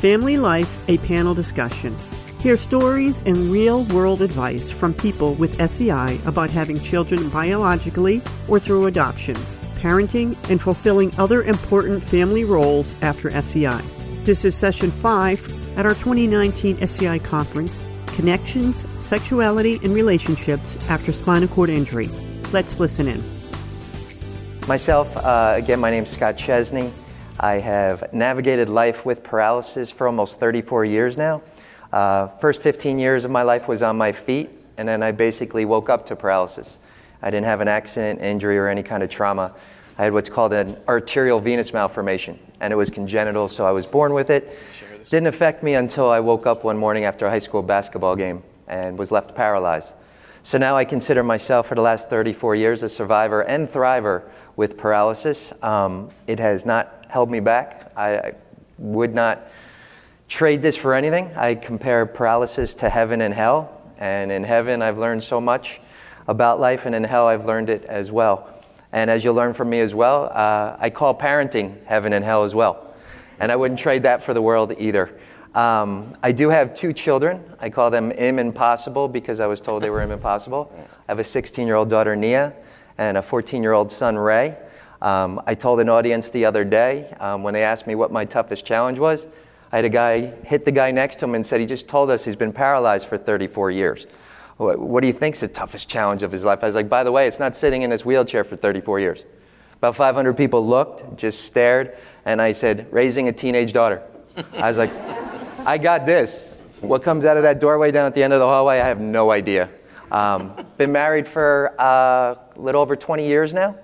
Family Life, a panel discussion. Hear stories and real world advice from people with SCI about having children biologically or through adoption, parenting, and fulfilling other important family roles after SCI. This is session five at our 2019 SCI conference Connections, Sexuality, and Relationships After Spinal Cord Injury. Let's listen in. Myself, uh, again, my name is Scott Chesney. I have navigated life with paralysis for almost 34 years now. Uh, first 15 years of my life was on my feet, and then I basically woke up to paralysis. I didn't have an accident, injury, or any kind of trauma. I had what's called an arterial venous malformation, and it was congenital, so I was born with it. Didn't affect me until I woke up one morning after a high school basketball game and was left paralyzed. So now I consider myself for the last 34 years a survivor and thriver with paralysis. Um, it has not held me back. I, I would not trade this for anything. I compare paralysis to heaven and hell. And in heaven, I've learned so much about life, and in hell, I've learned it as well. And as you'll learn from me as well, uh, I call parenting heaven and hell as well. And I wouldn't trade that for the world either. Um, I do have two children. I call them Im Impossible because I was told they were Im Impossible. I have a 16 year old daughter, Nia, and a 14 year old son, Ray. Um, I told an audience the other day um, when they asked me what my toughest challenge was. I had a guy hit the guy next to him and said, He just told us he's been paralyzed for 34 years. What, what do you think's the toughest challenge of his life? I was like, By the way, it's not sitting in his wheelchair for 34 years. About 500 people looked, just stared, and I said, Raising a teenage daughter. I was like, I got this. What comes out of that doorway down at the end of the hallway, I have no idea. Um, been married for uh, a little over 20 years now.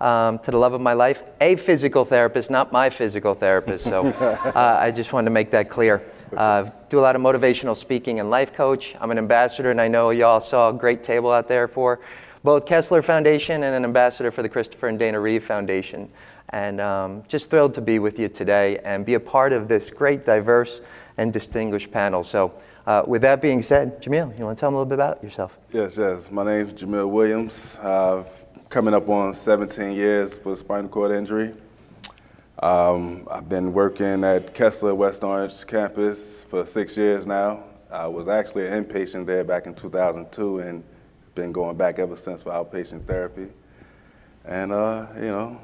Um, to the love of my life, a physical therapist, not my physical therapist. So uh, I just wanted to make that clear. Uh, do a lot of motivational speaking and life coach. I'm an ambassador, and I know y'all saw a great table out there for both Kessler Foundation and an ambassador for the Christopher and Dana Reeve Foundation. And um, just thrilled to be with you today and be a part of this great, diverse, and distinguished panel. So uh, with that being said, Jamil, you want to tell them a little bit about yourself? Yes, yes. My name is Jamil Williams. I've coming up on 17 years for spinal cord injury. Um, I've been working at Kessler West Orange campus for six years now. I was actually an inpatient there back in 2002 and been going back ever since for outpatient therapy. And, uh, you know,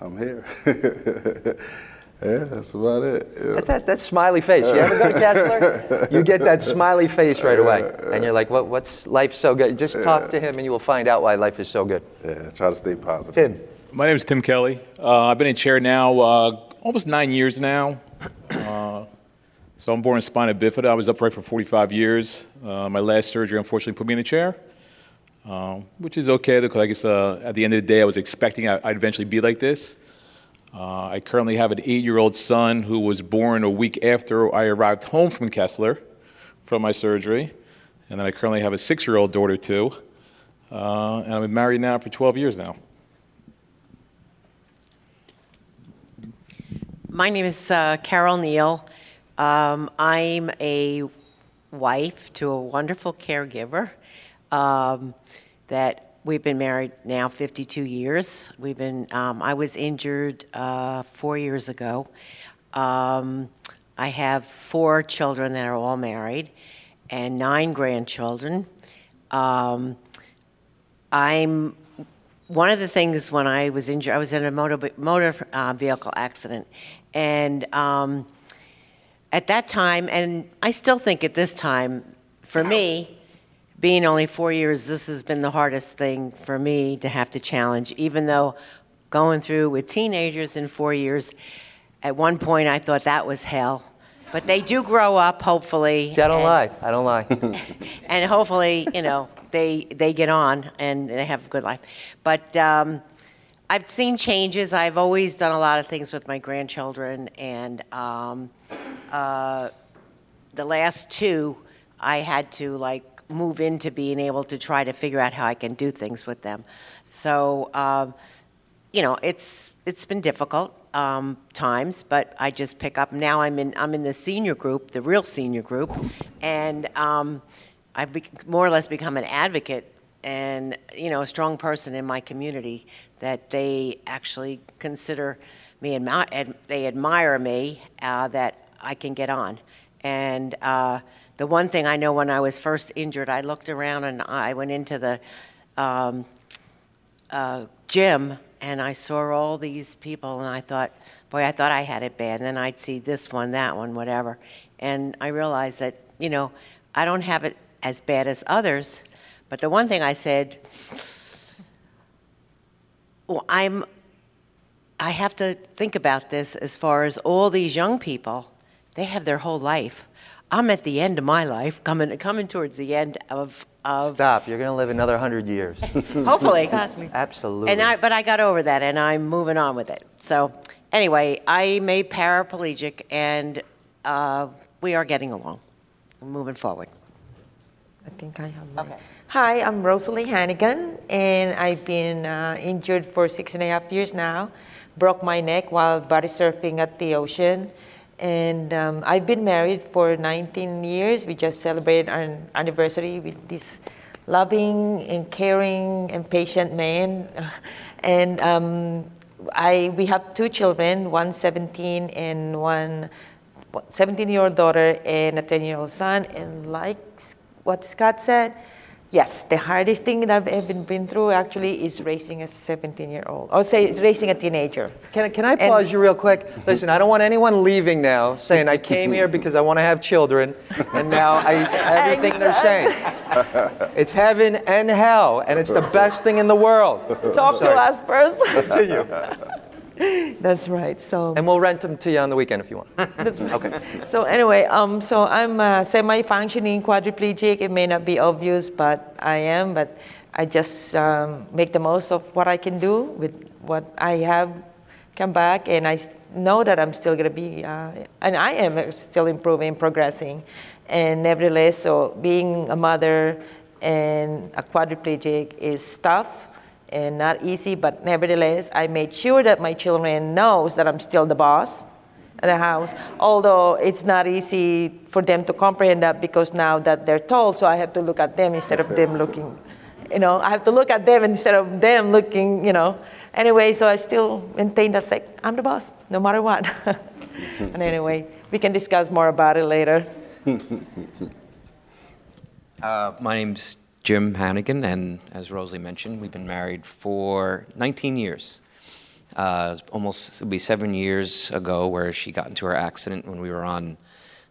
I'm here. Yeah, that's about it. Yeah. That's that, that smiley face. You ever go to Kessler? You get that smiley face right away. And you're like, what, what's life so good? Just talk to him and you will find out why life is so good. Yeah, try to stay positive. Tim. My name is Tim Kelly. Uh, I've been in chair now uh, almost nine years now. Uh, so I'm born in spina bifida. I was upright for 45 years. Uh, my last surgery, unfortunately, put me in the chair, uh, which is okay because I guess uh, at the end of the day, I was expecting I'd eventually be like this. Uh, I currently have an eight year old son who was born a week after I arrived home from Kessler from my surgery. And then I currently have a six year old daughter, too. Uh, and I've been married now for 12 years now. My name is uh, Carol Neal. Um, I'm a wife to a wonderful caregiver um, that We've been married now 52 years. We've been. Um, I was injured uh, four years ago. Um, I have four children that are all married, and nine grandchildren. Um, I'm one of the things when I was injured. I was in a motor motor uh, vehicle accident, and um, at that time, and I still think at this time, for me being only four years, this has been the hardest thing for me to have to challenge, even though going through with teenagers in four years, at one point I thought that was hell. But they do grow up, hopefully. I don't and, lie. I don't lie. and hopefully, you know, they they get on and they have a good life. But um, I've seen changes. I've always done a lot of things with my grandchildren, and um, uh, the last two, I had to like move into being able to try to figure out how I can do things with them. So, um, you know, it's it's been difficult um, times, but I just pick up. Now I'm in I'm in the senior group, the real senior group, and um, I've be- more or less become an advocate and you know a strong person in my community that they actually consider me and they admire me uh, that I can get on. And uh, the one thing I know when I was first injured, I looked around and I went into the um, uh, gym and I saw all these people and I thought, boy, I thought I had it bad. And then I'd see this one, that one, whatever. And I realized that, you know, I don't have it as bad as others. But the one thing I said, well, I'm, I have to think about this as far as all these young people, they have their whole life. I'm at the end of my life, coming, coming towards the end of, of Stop. You're going to live another 100 years. hopefully. Exactly. Absolutely. And I, but I got over that, and I'm moving on with it. So, anyway, I'm a paraplegic, and uh, we are getting along. We're moving forward. I think I have. mine. Hi, I'm Rosalie Hannigan, and I've been uh, injured for six and a half years now. Broke my neck while body surfing at the ocean. And um, I've been married for 19 years. We just celebrated our anniversary with this loving and caring and patient man. And um, I, we have two children, one 17 and one 17 year old daughter and a 10 year old son. And like what Scott said, yes, the hardest thing that I've ever been through actually is raising a 17 year old, or say raising a teenager. Can, can I pause you real quick? Listen, I don't want anyone leaving now saying I came here because I want to have children, and now I everything they're saying. It's heaven and hell, and it's the best thing in the world. Talk to us first. Continue. That's right. So. And we'll rent them to you on the weekend if you want. That's right. Okay. So anyway, um, so I'm a semi-functioning quadriplegic. It may not be obvious, but I am. But I just um, make the most of what I can do with what I have come back, and I know that I'm still going to be, uh, and I am still improving, progressing, and nevertheless, so being a mother and a quadriplegic is tough and not easy, but nevertheless, I made sure that my children knows that I'm still the boss at the house. Although it's not easy for them to comprehend that because now that they're told, so I have to look at them instead of them looking. You know, I have to look at them instead of them looking. You know. Anyway, so I still maintain that like I'm the boss, no matter what. and anyway, we can discuss more about it later. Uh, my name's Jim Hannigan, and as Rosalie mentioned, we've been married for 19 years. Uh, almost it'll be seven years ago where she got into her accident when we were on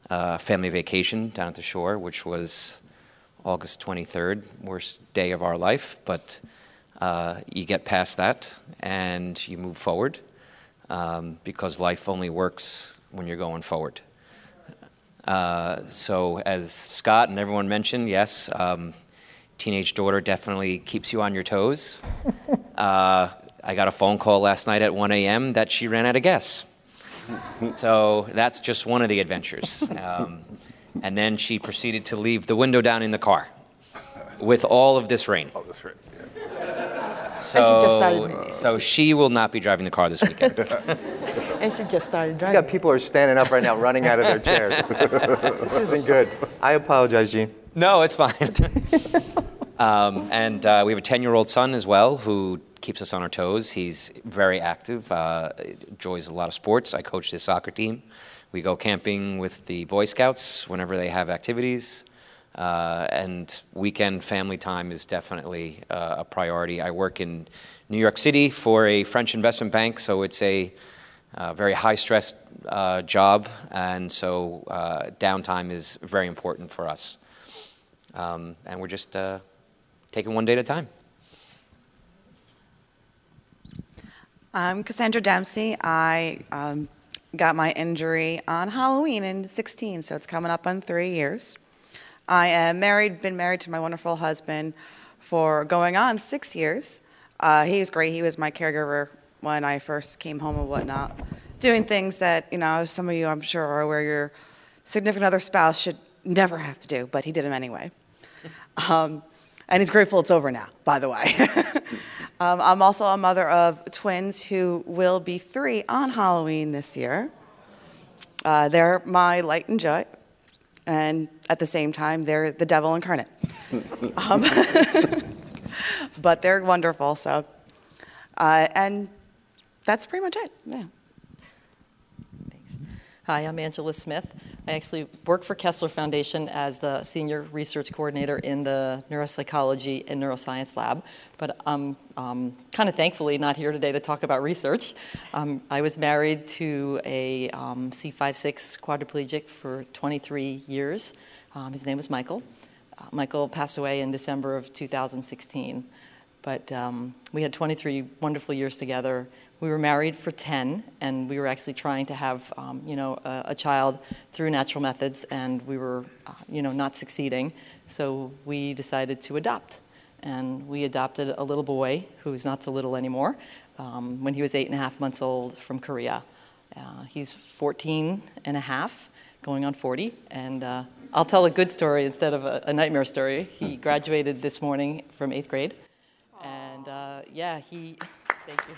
uh, family vacation down at the shore, which was August 23rd, worst day of our life. But uh, you get past that and you move forward um, because life only works when you're going forward. Uh, so, as Scott and everyone mentioned, yes, um, teenage daughter definitely keeps you on your toes. Uh, I got a phone call last night at 1 a.m. that she ran out of gas. so that's just one of the adventures. Um, and then she proceeded to leave the window down in the car with all of this rain. Oh, that's right. she So, so she will not be driving the car this weekend. And she just started We driving. got people who are standing up right now, running out of their chairs. this isn't good. I apologize, Gene. No, it's fine. Um, and uh, we have a 10 year old son as well who keeps us on our toes. He's very active, uh, enjoys a lot of sports. I coach his soccer team. We go camping with the Boy Scouts whenever they have activities. Uh, and weekend family time is definitely uh, a priority. I work in New York City for a French investment bank, so it's a uh, very high stress uh, job, and so downtime is very important for us. Um, and we're just taking one day at a time. I'm Cassandra Dempsey. I um, got my injury on Halloween in 16, so it's coming up on three years. I am married, been married to my wonderful husband for going on six years. Uh, he was great. He was my caregiver when I first came home and whatnot, doing things that, you know, some of you I'm sure are aware your significant other spouse should never have to do, but he did them anyway. Um, and he's grateful it's over now, by the way. um, I'm also a mother of twins who will be three on Halloween this year. Uh, they're my light and joy, and at the same time, they're the devil incarnate. um, but they're wonderful, so. Uh, and that's pretty much it. Yeah. Hi, I'm Angela Smith. I actually work for Kessler Foundation as the senior research coordinator in the neuropsychology and neuroscience lab. But I'm um, kind of thankfully not here today to talk about research. Um, I was married to a um, C56 quadriplegic for 23 years. Um, his name was Michael. Uh, Michael passed away in December of 2016. But um, we had 23 wonderful years together. We were married for 10, and we were actually trying to have, um, you know, a, a, child through natural methods, and we were, uh, you know, not succeeding. So we decided to adopt, and we adopted a little boy who's not so little anymore. Um, when he was eight and a half months old from Korea, uh, he's 14 and a half, going on 40, and uh, I'll tell a good story instead of a, a, nightmare story. He graduated this morning from eighth grade, and uh, yeah, he. Thank you.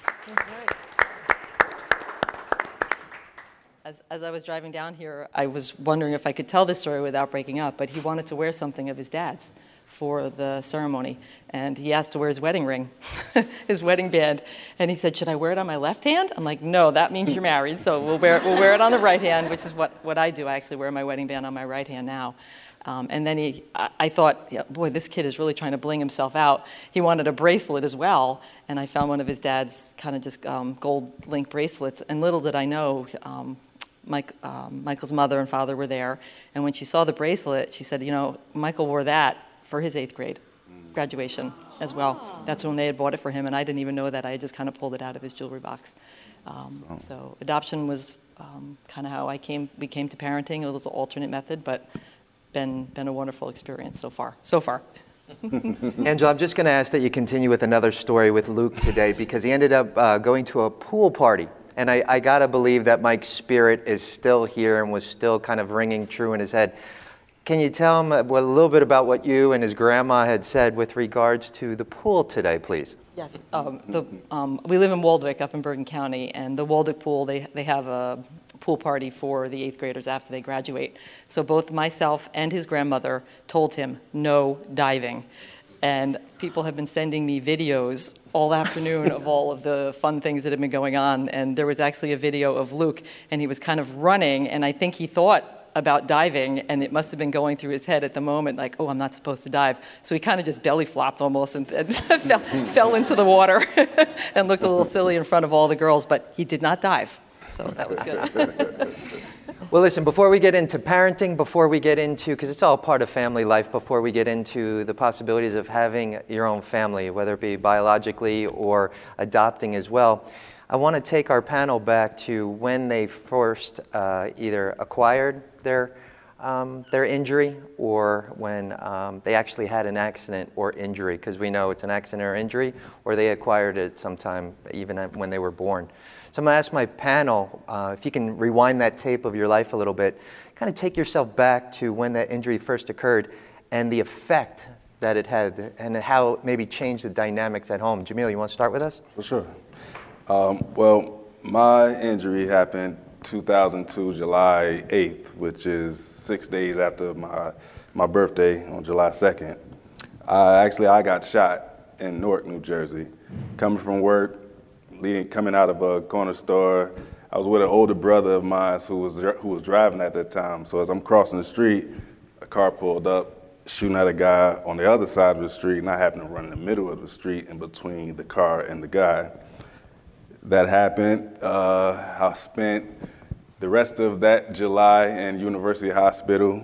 As, as I was driving down here, I was wondering if I could tell this story without breaking up, but he wanted to wear something of his dad's for the ceremony. And he asked to wear his wedding ring, his wedding band. And he said, Should I wear it on my left hand? I'm like, No, that means you're married. So we'll wear, it, we'll wear it on the right hand, which is what, what I do. I actually wear my wedding band on my right hand now. Um, and then he, I, I thought, yeah, boy, this kid is really trying to bling himself out. He wanted a bracelet as well, and I found one of his dad's kind of just um, gold link bracelets. And little did I know, um, Mike, um, Michael's mother and father were there, and when she saw the bracelet, she said, you know, Michael wore that for his eighth grade graduation as well. That's when they had bought it for him, and I didn't even know that. I just kind of pulled it out of his jewelry box. Um, so adoption was um, kind of how I came. We came to parenting. It was an alternate method, but been, been a wonderful experience so far. So far. Angela, I'm just going to ask that you continue with another story with Luke today because he ended up uh, going to a pool party. And I, I got to believe that Mike's spirit is still here and was still kind of ringing true in his head. Can you tell him a, a little bit about what you and his grandma had said with regards to the pool today, please? Yes, um, the, um, we live in Waldwick up in Bergen County, and the Waldwick pool, they, they have a pool party for the eighth graders after they graduate. So both myself and his grandmother told him no diving. And people have been sending me videos all afternoon of all of the fun things that have been going on. And there was actually a video of Luke, and he was kind of running, and I think he thought about diving, and it must have been going through his head at the moment, like, oh, I'm not supposed to dive. So he kind of just belly flopped almost and, and fell, fell into the water and looked a little silly in front of all the girls, but he did not dive. So that was good. well, listen, before we get into parenting, before we get into, because it's all part of family life, before we get into the possibilities of having your own family, whether it be biologically or adopting as well, I want to take our panel back to when they first uh, either acquired their, um, their injury or when um, they actually had an accident or injury, because we know it's an accident or injury, or they acquired it sometime even when they were born. So I'm going to ask my panel uh, if you can rewind that tape of your life a little bit, kind of take yourself back to when that injury first occurred and the effect that it had and how it maybe changed the dynamics at home. Jamil, you want to start with us? For sure. Um, well, my injury happened 2002, July 8th, which is six days after my, my birthday on July 2nd. Uh, actually, I got shot in Newark, New Jersey, coming from work leading, coming out of a corner store. I was with an older brother of mine who was who was driving at that time. So as I'm crossing the street, a car pulled up, shooting at a guy on the other side of the street, and I happened to run in the middle of the street in between the car and the guy. That happened. Uh, I spent the rest of that July in University Hospital,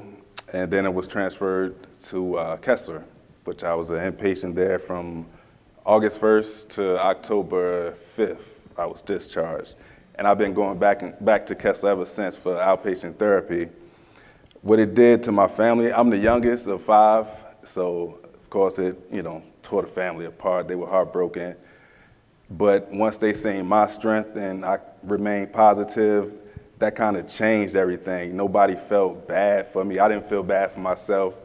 and then it was transferred to uh, Kessler, which I was an inpatient there from August 1st to October 5th, I was discharged. And I've been going back, and, back to Kessler ever since for outpatient therapy. What it did to my family, I'm the youngest of five, so of course it, you know, tore the family apart. They were heartbroken. But once they seen my strength and I remained positive, that kind of changed everything. Nobody felt bad for me. I didn't feel bad for myself.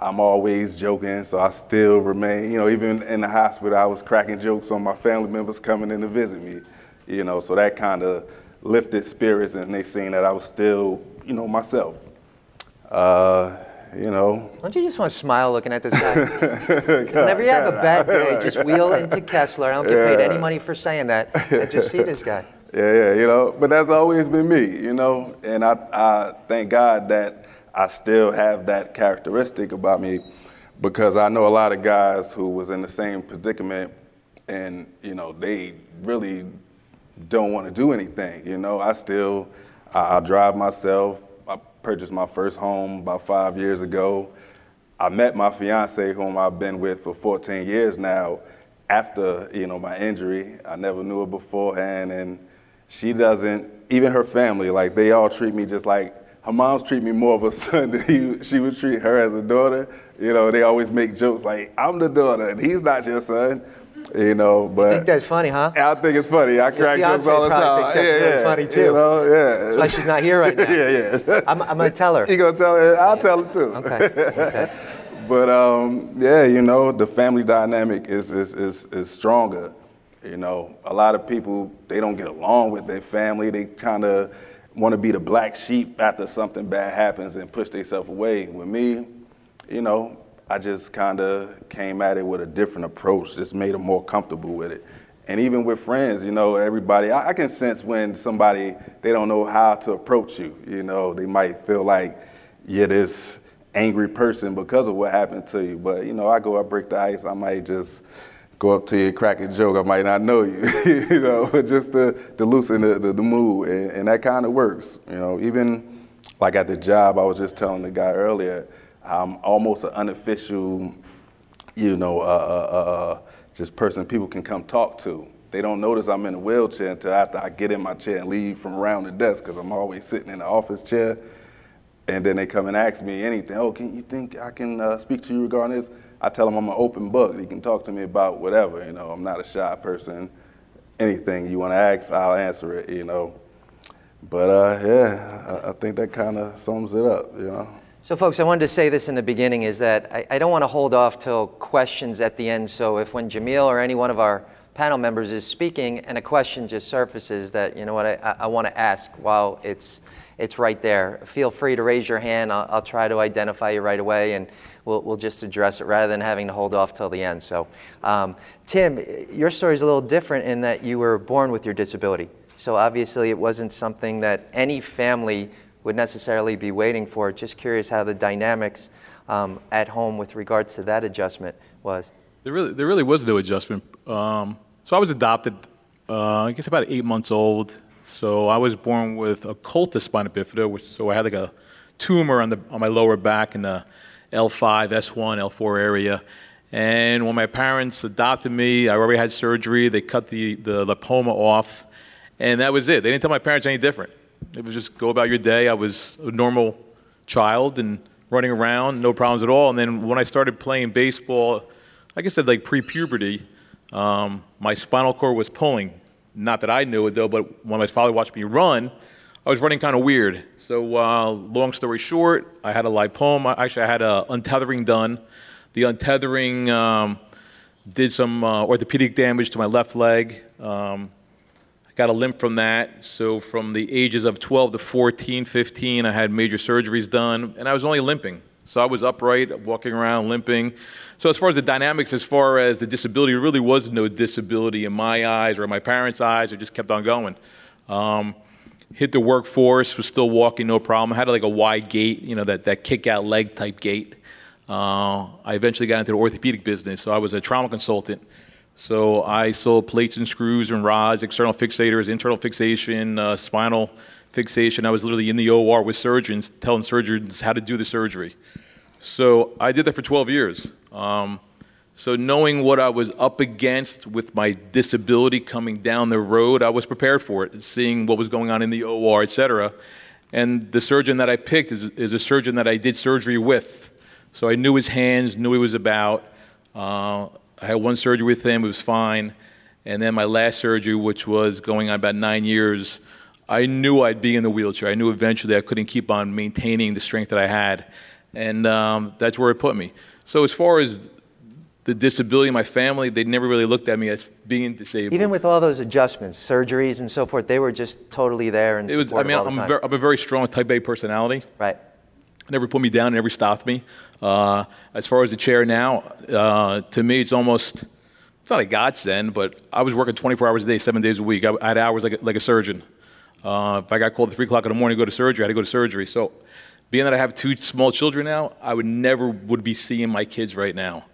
I'm always joking, so I still remain, you know, even in the hospital, I was cracking jokes on my family members coming in to visit me, you know, so that kind of lifted spirits and they seen that I was still, you know, myself. Uh, you know. Don't you just want to smile looking at this guy? Whenever you have a bad day, just wheel into Kessler. I don't get paid any money for saying that. just see this guy. Yeah, yeah, you know, but that's always been me, you know, and I, I thank God that I still have that characteristic about me because I know a lot of guys who was in the same predicament and, you know, they really don't want to do anything, you know. I still, I, I drive myself. I purchased my first home about five years ago. I met my fiance, whom I've been with for 14 years now, after, you know, my injury. I never knew her beforehand, and she doesn't, even her family, like they all treat me just like her mom's treat me more of a son than he, she would treat her as a daughter. You know, they always make jokes like, I'm the daughter and he's not your son. You know, but I think that's funny, huh? I think it's funny. I crack jokes all the time. Thinks that's yeah, really yeah. funny too. You know, yeah. Why she's not here right now. yeah, yeah. I'm, I'm gonna tell her. You gonna tell her? I'll tell her too. Okay. Okay. But um, yeah, you know, the family dynamic is, is, is, is stronger. You know, a lot of people, they don't get along with their family. They kind of want to be the black sheep after something bad happens and push themselves away. With me, you know, I just kind of came at it with a different approach, just made them more comfortable with it. And even with friends, you know, everybody, I, I can sense when somebody, they don't know how to approach you. You know, they might feel like you're this angry person because of what happened to you. But, you know, I go, I break the ice, I might just go up to you, crack a joke, I might not know you, you know, just to, to loosen the, the, the mood. And, and that kind of works, you know, even like at the job, I was just telling the guy earlier, I'm almost an unofficial, you know, uh, uh, uh, just person people can come talk to. They don't notice I'm in a wheelchair until after I get in my chair and leave from around the desk because I'm always sitting in the office chair. And then they come and ask me anything. Oh, can you think I can uh, speak to you regarding this? I tell them I'm an open book. You can talk to me about whatever. You know, I'm not a shy person. Anything you want to ask, I'll answer it. You know. But uh, yeah, I, think that kind of sums it up. You know. So, folks, I wanted to say this in the beginning is that I, I don't want to hold off till questions at the end. So, if when Jamil or any one of our panel members is speaking and a question just surfaces that, you know what, I, I want to ask while it's, it's right there, feel free to raise your hand. I'll, I'll try to identify you right away and we'll, we'll just address it rather than having to hold off till the end. So, um, Tim, your story is a little different in that you were born with your disability. So, obviously, it wasn't something that any family would necessarily be waiting for. Just curious how the dynamics um, at home with regards to that adjustment was. There really, there really was no adjustment. Um, so I was adopted, uh, I guess about eight months old. So I was born with occultus spina bifida, which, so I had like a tumor on, the, on my lower back in the L5, S1, L4 area. And when my parents adopted me, I already had surgery. They cut the, the lipoma off, and that was it. They didn't tell my parents any different. It was just go about your day. I was a normal child and running around, no problems at all. And then when I started playing baseball, like I said, like pre-puberty, um, my spinal cord was pulling. Not that I knew it though, but when my father watched me run, I was running kind of weird. So uh, long story short, I had a lipoma. Actually, I had a untethering done. The untethering um, did some uh, orthopedic damage to my left leg. Um, I got a limp from that. So from the ages of 12 to 14, 15, I had major surgeries done, and I was only limping. So I was upright, walking around, limping. So as far as the dynamics, as far as the disability, really was no disability in my eyes or in my parents' eyes. It just kept on going. Um, hit the workforce, was still walking, no problem. I had like a wide gait, you know, that, that kick-out leg type gait. Uh, I eventually got into the orthopedic business, so I was a trauma consultant. So I sold plates and screws and rods, external fixators, internal fixation, uh, spinal fixation. I was literally in the OR with surgeons, telling surgeons how to do the surgery. So I did that for 12 years. Um, so knowing what I was up against with my disability coming down the road, I was prepared for it, seeing what was going on in the OR, et cetera. And the surgeon that I picked is, is a surgeon that I did surgery with. So I knew his hands, knew he was about. Uh, I had one surgery with him, it was fine. And then my last surgery, which was going on about nine years, I knew I'd be in the wheelchair. I knew eventually I couldn't keep on maintaining the strength that I had. And um, that's where it put me. So, as far as the disability in my family, they never really looked at me as being disabled. Even with all those adjustments, surgeries and so forth, they were just totally there and it was, I mean, all the I'm, ver- I'm a very strong type A personality. right. never put me down, never stopped me. Uh, as far as the chair now, uh, to me, it's almost it's not a godsend, but I was working 24 hours a day, seven days a week. I, I had hours like a, like a surgeon. Uh, if I got called at 3 o'clock in the morning to go to surgery, I had to go to surgery. So, being that I have two small children now, I would never would be seeing my kids right now.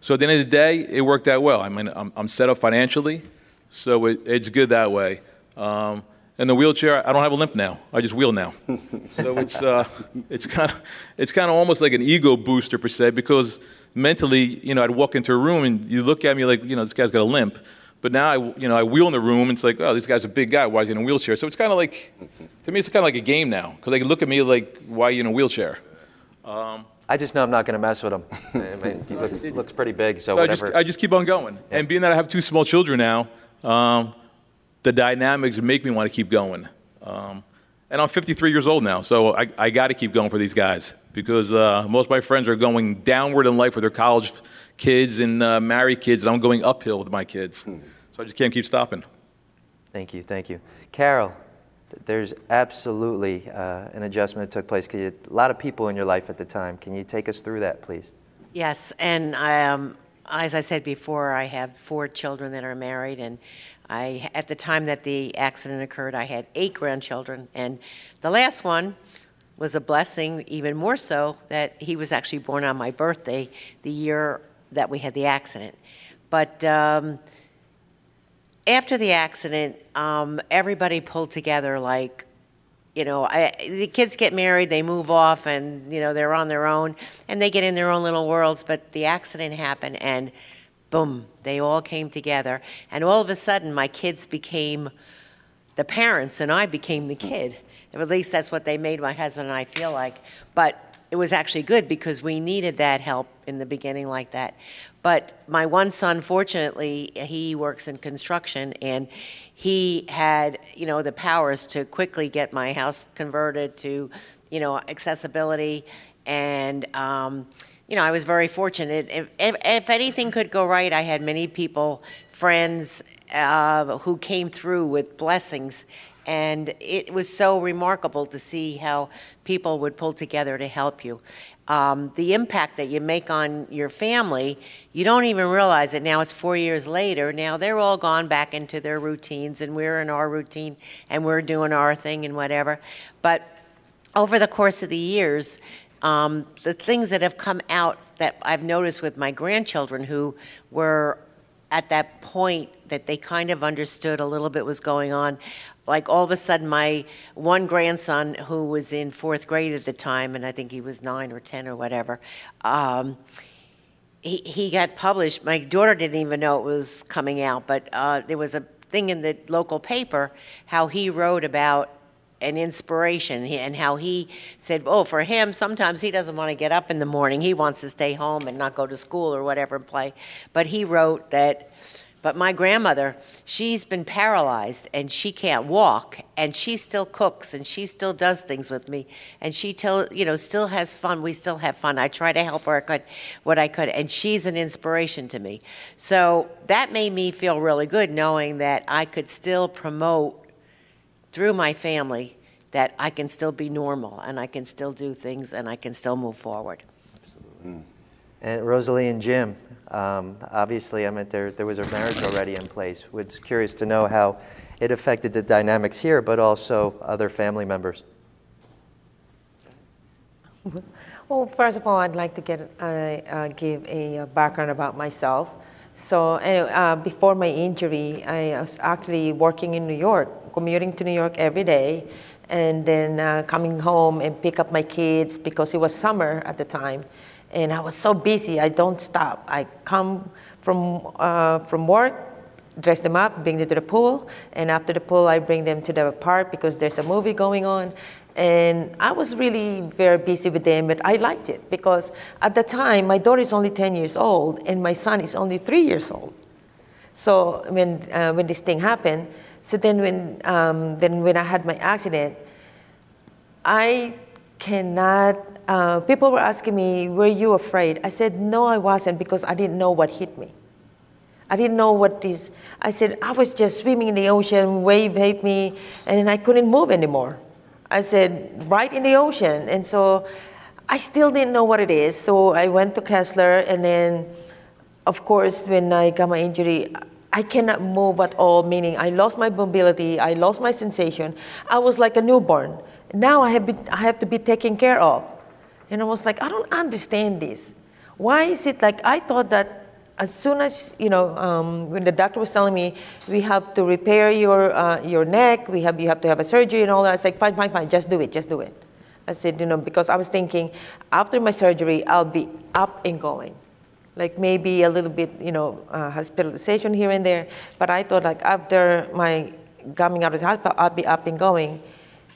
So at the end of the day, it worked out well. I mean, I'm, I'm set up financially, so it, it's good that way. Um, and the wheelchair, I don't have a limp now. I just wheel now. so it's uh, it's kind of it's kind of almost like an ego booster per se because mentally, you know, I'd walk into a room and you look at me like, you know, this guy's got a limp. But now, I, you know, I wheel in the room, and it's like, oh, this guy's a big guy. Why is he in a wheelchair? So it's kind of like, to me, it's kind of like a game now because they can look at me like, why are you in a wheelchair? Um, I just know I'm not going to mess with him. I mean, he looks, looks pretty big, so, so I whatever. just, I just keep on going. And being that I have two small children now, um, the dynamics make me want to keep going. Um, and I'm 53 years old now, so I, I got to keep going for these guys because uh, most of my friends are going downward in life with their college kids and uh, married kids, and I'm going uphill with my kids. So I just can't keep stopping. Thank you, thank you. Carol, there's absolutely uh, an adjustment that took place. 'cause you a lot of people in your life at the time. Can you take us through that, please? Yes, and um, as I said before, I have four children that are married, and I, at the time that the accident occurred, I had eight grandchildren, and the last one was a blessing, even more so that he was actually born on my birthday, the year that we had the accident. But um, after the accident, um, everybody pulled together like you know, I, the kids get married, they move off, and you know they're on their own, and they get in their own little worlds. But the accident happened, and boom, they all came together, and all of a sudden, my kids became the parents, and I became the kid. At least that's what they made my husband and I feel like. But it was actually good because we needed that help in the beginning like that. But my one son, fortunately, he works in construction and he had, you know, the powers to quickly get my house converted to, you know, accessibility. And, um, you know, I was very fortunate. If, if, if anything could go right, I had many people, friends, uh, who came through with blessings and it was so remarkable to see how people would pull together to help you. Um, the impact that you make on your family, you don't even realize it. Now it's four years later. Now they're all gone back into their routines, and we're in our routine, and we're doing our thing and whatever. But over the course of the years, um, the things that have come out that I've noticed with my grandchildren who were at that point that they kind of understood a little bit was going on. Like all of a sudden, my one grandson, who was in fourth grade at the time, and I think he was nine or 10 or whatever, um, he, he got published. My daughter didn't even know it was coming out, but uh, there was a thing in the local paper how he wrote about an inspiration and how he said, oh, for him, sometimes he doesn't want to get up in the morning. He wants to stay home and not go to school or whatever and play. But he wrote that, but my grandmother, she's been paralyzed and she can't walk and she still cooks and she still does things with me and she tell, you know, still has fun. We still have fun. I try to help her I could, what I could and she's an inspiration to me. So that made me feel really good knowing that I could still promote through my family that I can still be normal and I can still do things and I can still move forward. Mm. And Rosalie and Jim, um, obviously, I mean, there, there was a marriage already in place. Was curious to know how it affected the dynamics here, but also other family members. Well, first of all, I'd like to get, uh, uh, give a uh, background about myself. So, uh, before my injury, I was actually working in New York, commuting to New York every day, and then uh, coming home and pick up my kids because it was summer at the time. And I was so busy, I don't stop. I come from, uh, from work, dress them up, bring them to the pool, and after the pool, I bring them to the park because there's a movie going on. And I was really very busy with them, but I liked it because at the time, my daughter is only 10 years old and my son is only three years old. So when, uh, when this thing happened, so then when, um, then when I had my accident, I cannot, uh, people were asking me, were you afraid? I said, no, I wasn't because I didn't know what hit me. I didn't know what this, I said, I was just swimming in the ocean, wave hit me, and I couldn't move anymore. I said, right in the ocean. And so I still didn't know what it is. So I went to Kessler, and then of course, when I got my injury, I cannot move at all, meaning I lost my mobility, I lost my sensation. I was like a newborn. Now I have, been, I have to be taken care of. And I was like, I don't understand this. Why is it like I thought that as soon as, you know, um, when the doctor was telling me, we have to repair your, uh, your neck, we have, you have to have a surgery and all that, I was like, fine, fine, fine, just do it, just do it. I said, you know, because I was thinking after my surgery, I'll be up and going. Like maybe a little bit, you know, uh, hospitalization here and there. But I thought like after my coming out of the hospital, I'll be up and going.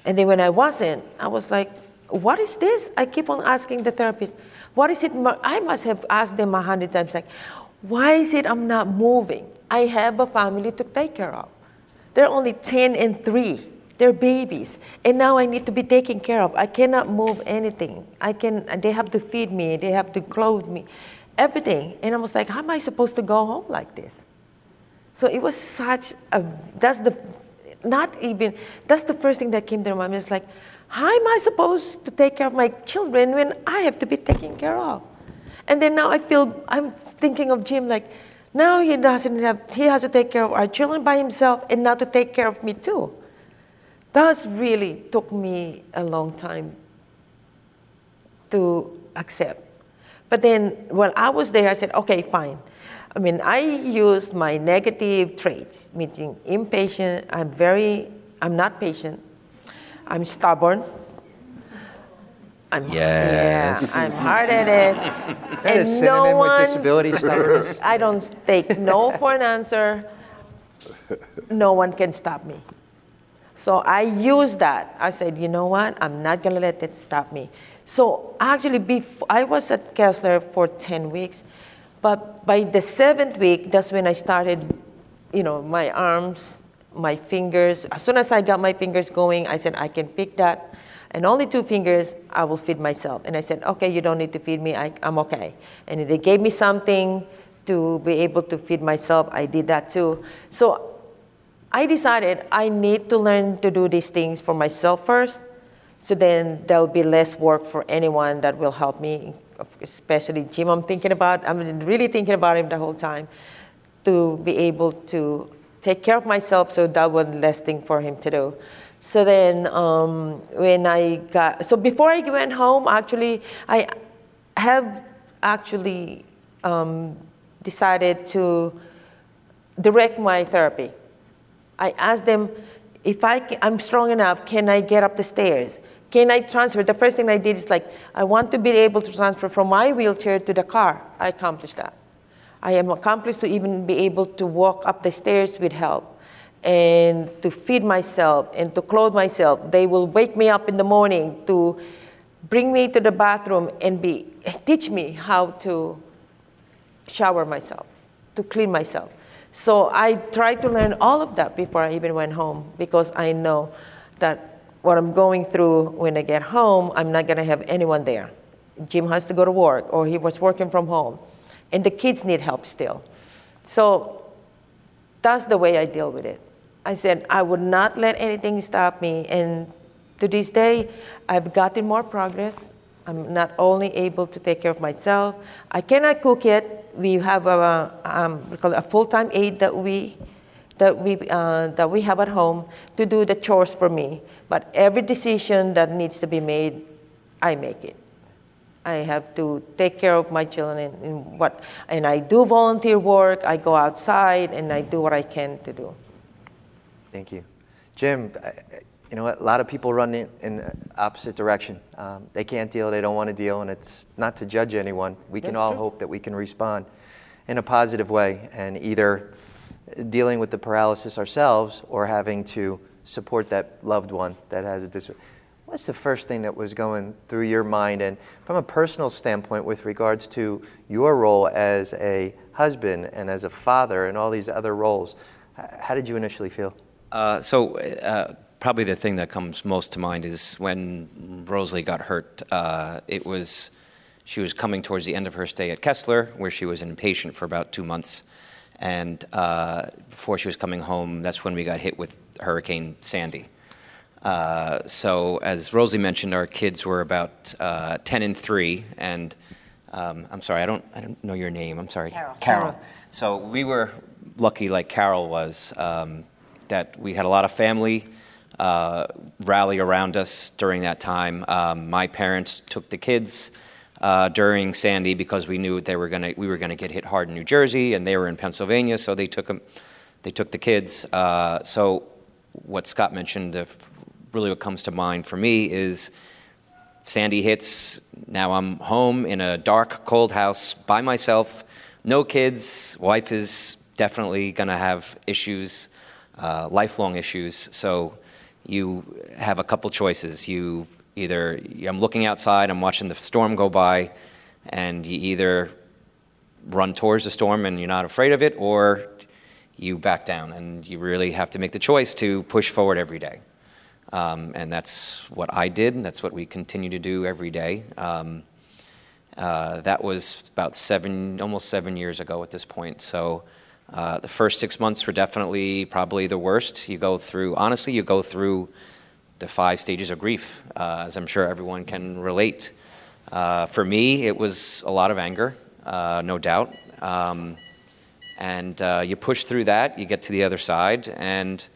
And then when I wasn't, I was like, what is this? I keep on asking the therapist, what is it? I must have asked them a hundred times, like, why is it I'm not moving? I have a family to take care of. They're only 10 and 3. They're babies. And now I need to be taken care of. I cannot move anything. I can, they have to feed me, they have to clothe me, everything. And I was like, how am I supposed to go home like this? So it was such a, that's the, not even, that's the first thing that came to my mind. It's like, how am I supposed to take care of my children when I have to be taken care of? And then now I feel, I'm thinking of Jim like, now he doesn't have, he has to take care of our children by himself and now to take care of me too. That really took me a long time to accept. But then when I was there, I said, okay, fine. I mean, I used my negative traits, meaning impatient, I'm very, I'm not patient, I'm stubborn, I'm yes. Yeah, I'm hard-headed. That is synonym no with disability stubbornness. I don't take no for an answer. No one can stop me. So I used that. I said, you know what? I'm not gonna let it stop me. So actually, before, I was at Kessler for 10 weeks, but by the seventh week, that's when I started, you know, my arms, my fingers. As soon as I got my fingers going, I said, I can pick that and only two fingers, I will feed myself. And I said, okay, you don't need to feed me, I, am okay. And they gave me something to be able to feed myself. I did that too. So I decided I need to learn to do these things for myself first. So then there'll be less work for anyone that will help me, especially Jim. I'm thinking about, I'm really thinking about him the whole time to be able to take care of myself so that was less thing for him to do. So then um, when I got, so before I went home, actually, I have actually um, decided to direct my therapy. I asked them if I, I'm strong enough, can I get up the stairs? Can I transfer? The first thing I did is like, I want to be able to transfer from my wheelchair to the car. I accomplished that. I am accomplished to even be able to walk up the stairs with help and to feed myself and to clothe myself. They will wake me up in the morning to bring me to the bathroom and be, teach me how to shower myself, to clean myself. So I tried to learn all of that before I even went home because I know that what I'm going through when I get home, I'm not going to have anyone there. Jim has to go to work or he was working from home. And the kids need help still. So that's the way I deal with it. I said I would not let anything stop me. And to this day, I've gotten more progress. I'm not only able to take care of myself. I cannot cook yet. We have a, um, a full-time aide that we, that, we, uh, that we have at home to do the chores for me. But every decision that needs to be made, I make it. I have to take care of my children and, and what, and I do volunteer work. I go outside and I do what I can to do. Thank you. Jim, you know what? A lot of people run in, in opposite direction. Um, they can't deal, they don't want to deal, and it's not to judge anyone. We can That's all true. hope that we can respond in a positive way and either dealing with the paralysis ourselves or having to support that loved one that has a disability. What's the first thing that was going through your mind? And from a personal standpoint, with regards to your role as a husband and as a father and all these other roles, how did you initially feel? Uh, so uh, probably the thing that comes most to mind is when Rosalie got hurt. Uh, it was she was coming towards the end of her stay at Kessler, where she was inpatient for about two months, and uh, before she was coming home, that's when we got hit with Hurricane Sandy. Uh, so as Rosie mentioned, our kids were about 10 and 3, and Um, I'm sorry, I don't, I don't know your name. I'm sorry. Carol. Carol. So we were lucky, like Carol was, um, that we had a lot of family uh, rally around us during that time. Um, my parents took the kids uh, during Sandy because we knew they were gonna, we were going to get hit hard in New Jersey, and they were in Pennsylvania, so they took them, they took the kids. Uh, so what Scott mentioned, really what comes to mind for me is Sandy hits. Now I'm home in a dark, cold house by myself, no kids. Wife is definitely going to have issues, uh, lifelong issues. So you have a couple choices. You either, I'm looking outside, I'm watching the storm go by, and you either run towards the storm and you're not afraid of it, or you back down. And you really have to make the choice to push forward every day. Um, and that's what I did, and that's what we continue to do every day. Um, uh, that was about seven, almost seven years ago at this point. So uh, the first six months were definitely probably the worst. You go through, honestly, you go through the five stages of grief, uh, as I'm sure everyone can relate. Uh, for me, it was a lot of anger, uh, no doubt. Um, and uh, you push through that, you get to the other side, and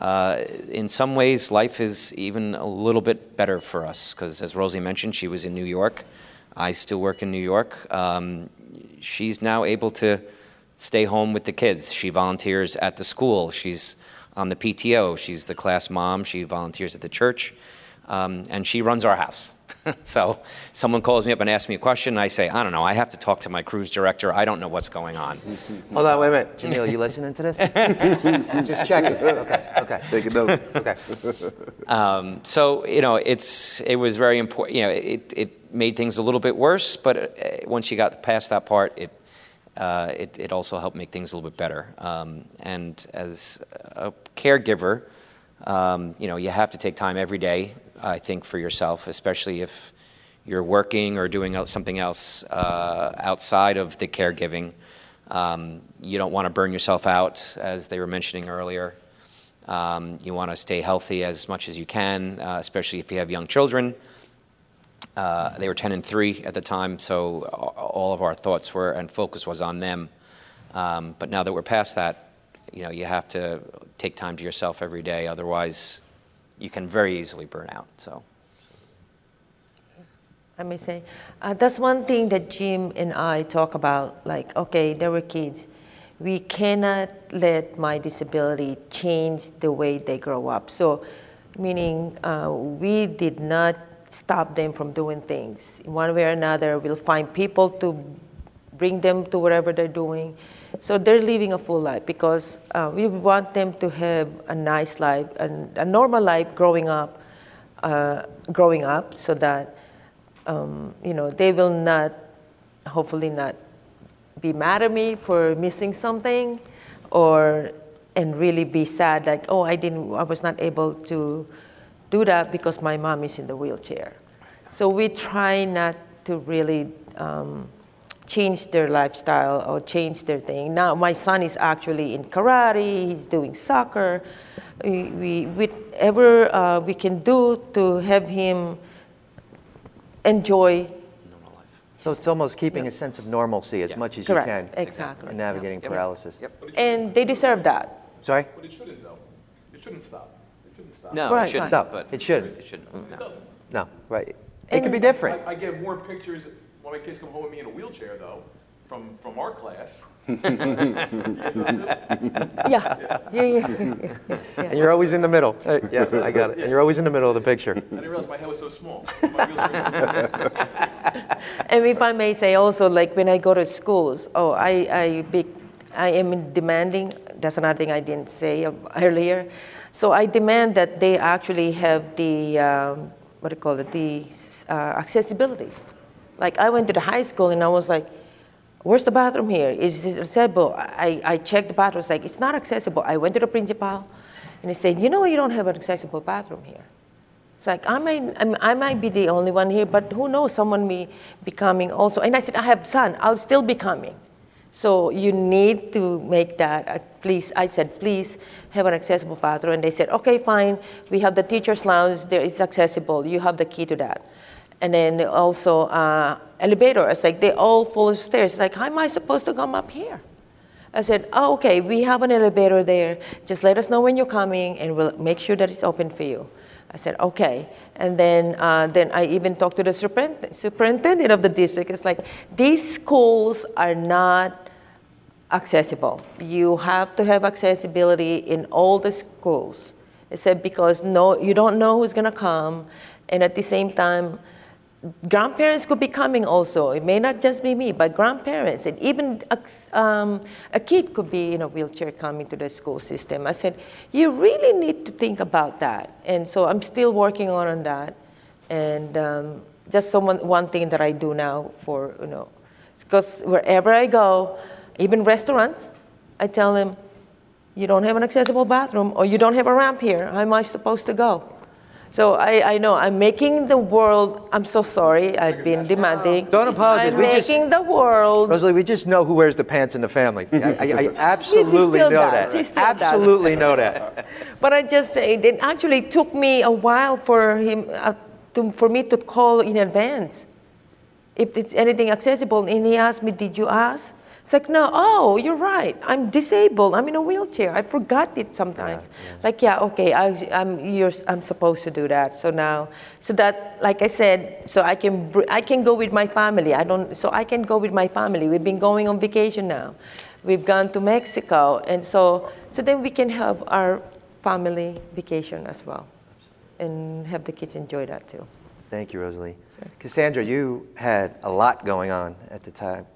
uh, in some ways, life is even a little bit better for us because, as Rosie mentioned, she was in New York. I still work in New York. Um, she's now able to stay home with the kids. She volunteers at the school. She's on the PTO. She's the class mom. She volunteers at the church. Um, and she runs our house. so someone calls me up and asks me a question, and I say, I don't know. I have to talk to my cruise director. I don't know what's going on. Hold on, wait a minute. Jamil, you listening to this? Just checking. Okay, okay. Taking notes. Okay. Um, so you know, it's it was very important. You know, it it made things a little bit worse, but uh, once you got past that part, it. Uh, it, it also helped make things a little bit better. Um, and as a caregiver, um, you know, you have to take time every day, I think, for yourself, especially if you're working or doing something else uh, outside of the caregiving. Um, you don't want to burn yourself out, as they were mentioning earlier. Um, you want to stay healthy as much as you can, uh, especially if you have young children. Uh, they were 10 and 3 at the time, so all of our thoughts were and focus was on them. Um, but now that we're past that, you know, you have to take time to yourself every day. Otherwise, you can very easily burn out. So. Let me say, uh, that's one thing that Jim and I talk about. Like, okay, there were kids. We cannot let my disability change the way they grow up. So, meaning uh, we did not stop them from doing things. In one way or another, we'll find people to bring them to whatever they're doing. So they're living a full life because uh, we want them to have a nice life, and a normal life growing up, uh, growing up, so that um, you know they will not, hopefully not, be mad at me for missing something, or and really be sad like oh I didn't I was not able to do that because my mom is in the wheelchair. So we try not to really. Um, change their lifestyle or change their thing. Now my son is actually in karate. He's doing soccer. We, we whatever uh, we can do to have him enjoy. Normal life. So it's almost keeping a sense of normalcy as much as Correct. you can Exactly. in navigating paralysis. And they deserve that. Sorry? But it shouldn't, though. It shouldn't stop. It shouldn't stop. No, Right, it shouldn't. right. No, but it shouldn't. It shouldn't. No. No, right. It could be different. I, I get more pictures when my kids come home with me in a wheelchair, though, from, from our class. Yeah, yeah, yeah. yeah, yeah. And you're always in the middle. Uh, Yeah, I got it. And you're always in the middle of the picture. I didn't realize my head was so small. My wheelchair- And if I may say also, like when I go to schools, oh, I, I, be, I am demanding, that's another thing I didn't say earlier. So I demand that they actually have the, um, what do you call it, the uh, accessibility. Like I went to the high school and I was like, where's the bathroom here? Is this accessible? I, I checked the bathroom, it's like, it's not accessible. I went to the principal and he said, you know, you don't have an accessible bathroom here. It's like, I might, I, might be the only one here, but who knows, someone may be coming also. And I said, I have son, I'll still be coming. So you need to make that, uh, please, I said, please have an accessible bathroom. And they said, okay, fine, we have the teacher's lounge, there is accessible, you have the key to that. And then also uh, elevator. It's like they all full of stairs. Like, how am I supposed to come up here? I said, oh, okay, we have an elevator there. Just let us know when you're coming, and we'll make sure that it's open for you. I said, okay. And then, uh, then I even talked to the superintendent, of the district. It's like, these schools are not accessible. You have to have accessibility in all the schools. I said, because no, you don't know who's going to come. And at the same time, grandparents could be coming also. It may not just be me, but grandparents, and even a, um, a kid could be in a wheelchair coming to the school system. I said, you really need to think about that. And so I'm still working on, on that. And um, just someone, one thing that I do now for, you know, because wherever I go, even restaurants, I tell them, you don't have an accessible bathroom or you don't have a ramp here. How am I supposed to go? So I, I know I'm making the world. I'm so sorry. I've been demanding. Don't apologize. I'm We just- making the world. Rosalie, we just know who wears the pants in the family. I, I, I absolutely know does. He that. still does. Absolutely know that. But I just it it actually took me a while for him uh, to, for me to call in advance if it's anything accessible. And he asked me, "Did you ask?" It's like, no. Oh, you're right. I'm disabled. I'm in a wheelchair. I forgot it sometimes. Like, yeah, okay. I, I'm you're, I'm supposed to do that. So now, so that, like I said, so I can I can go with my family. I don't. So I can go with my family. We've been going on vacation now. We've gone to Mexico, and so so then we can have our family vacation as well, and have the kids enjoy that too. Thank you, Rosalie. Cassandra, you had a lot going on at the time.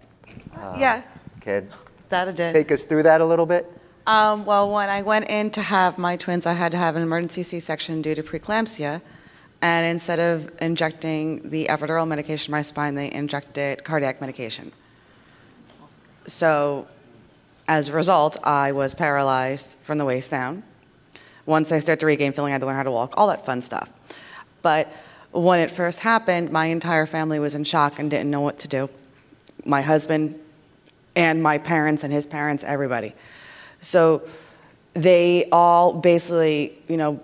Uh, yeah, Can that I did. take us through that a little bit? Um, well, when I went in to have my twins, I had to have an emergency C-section due to preeclampsia, and instead of injecting the epidural medication in my spine, they injected cardiac medication. So, as a result, I was paralyzed from the waist down. Once I started to regain feeling, I had to learn how to walk, all that fun stuff. But when it first happened, my entire family was in shock and didn't know what to do. My husband and my parents and his parents, everybody. So they all basically, you know,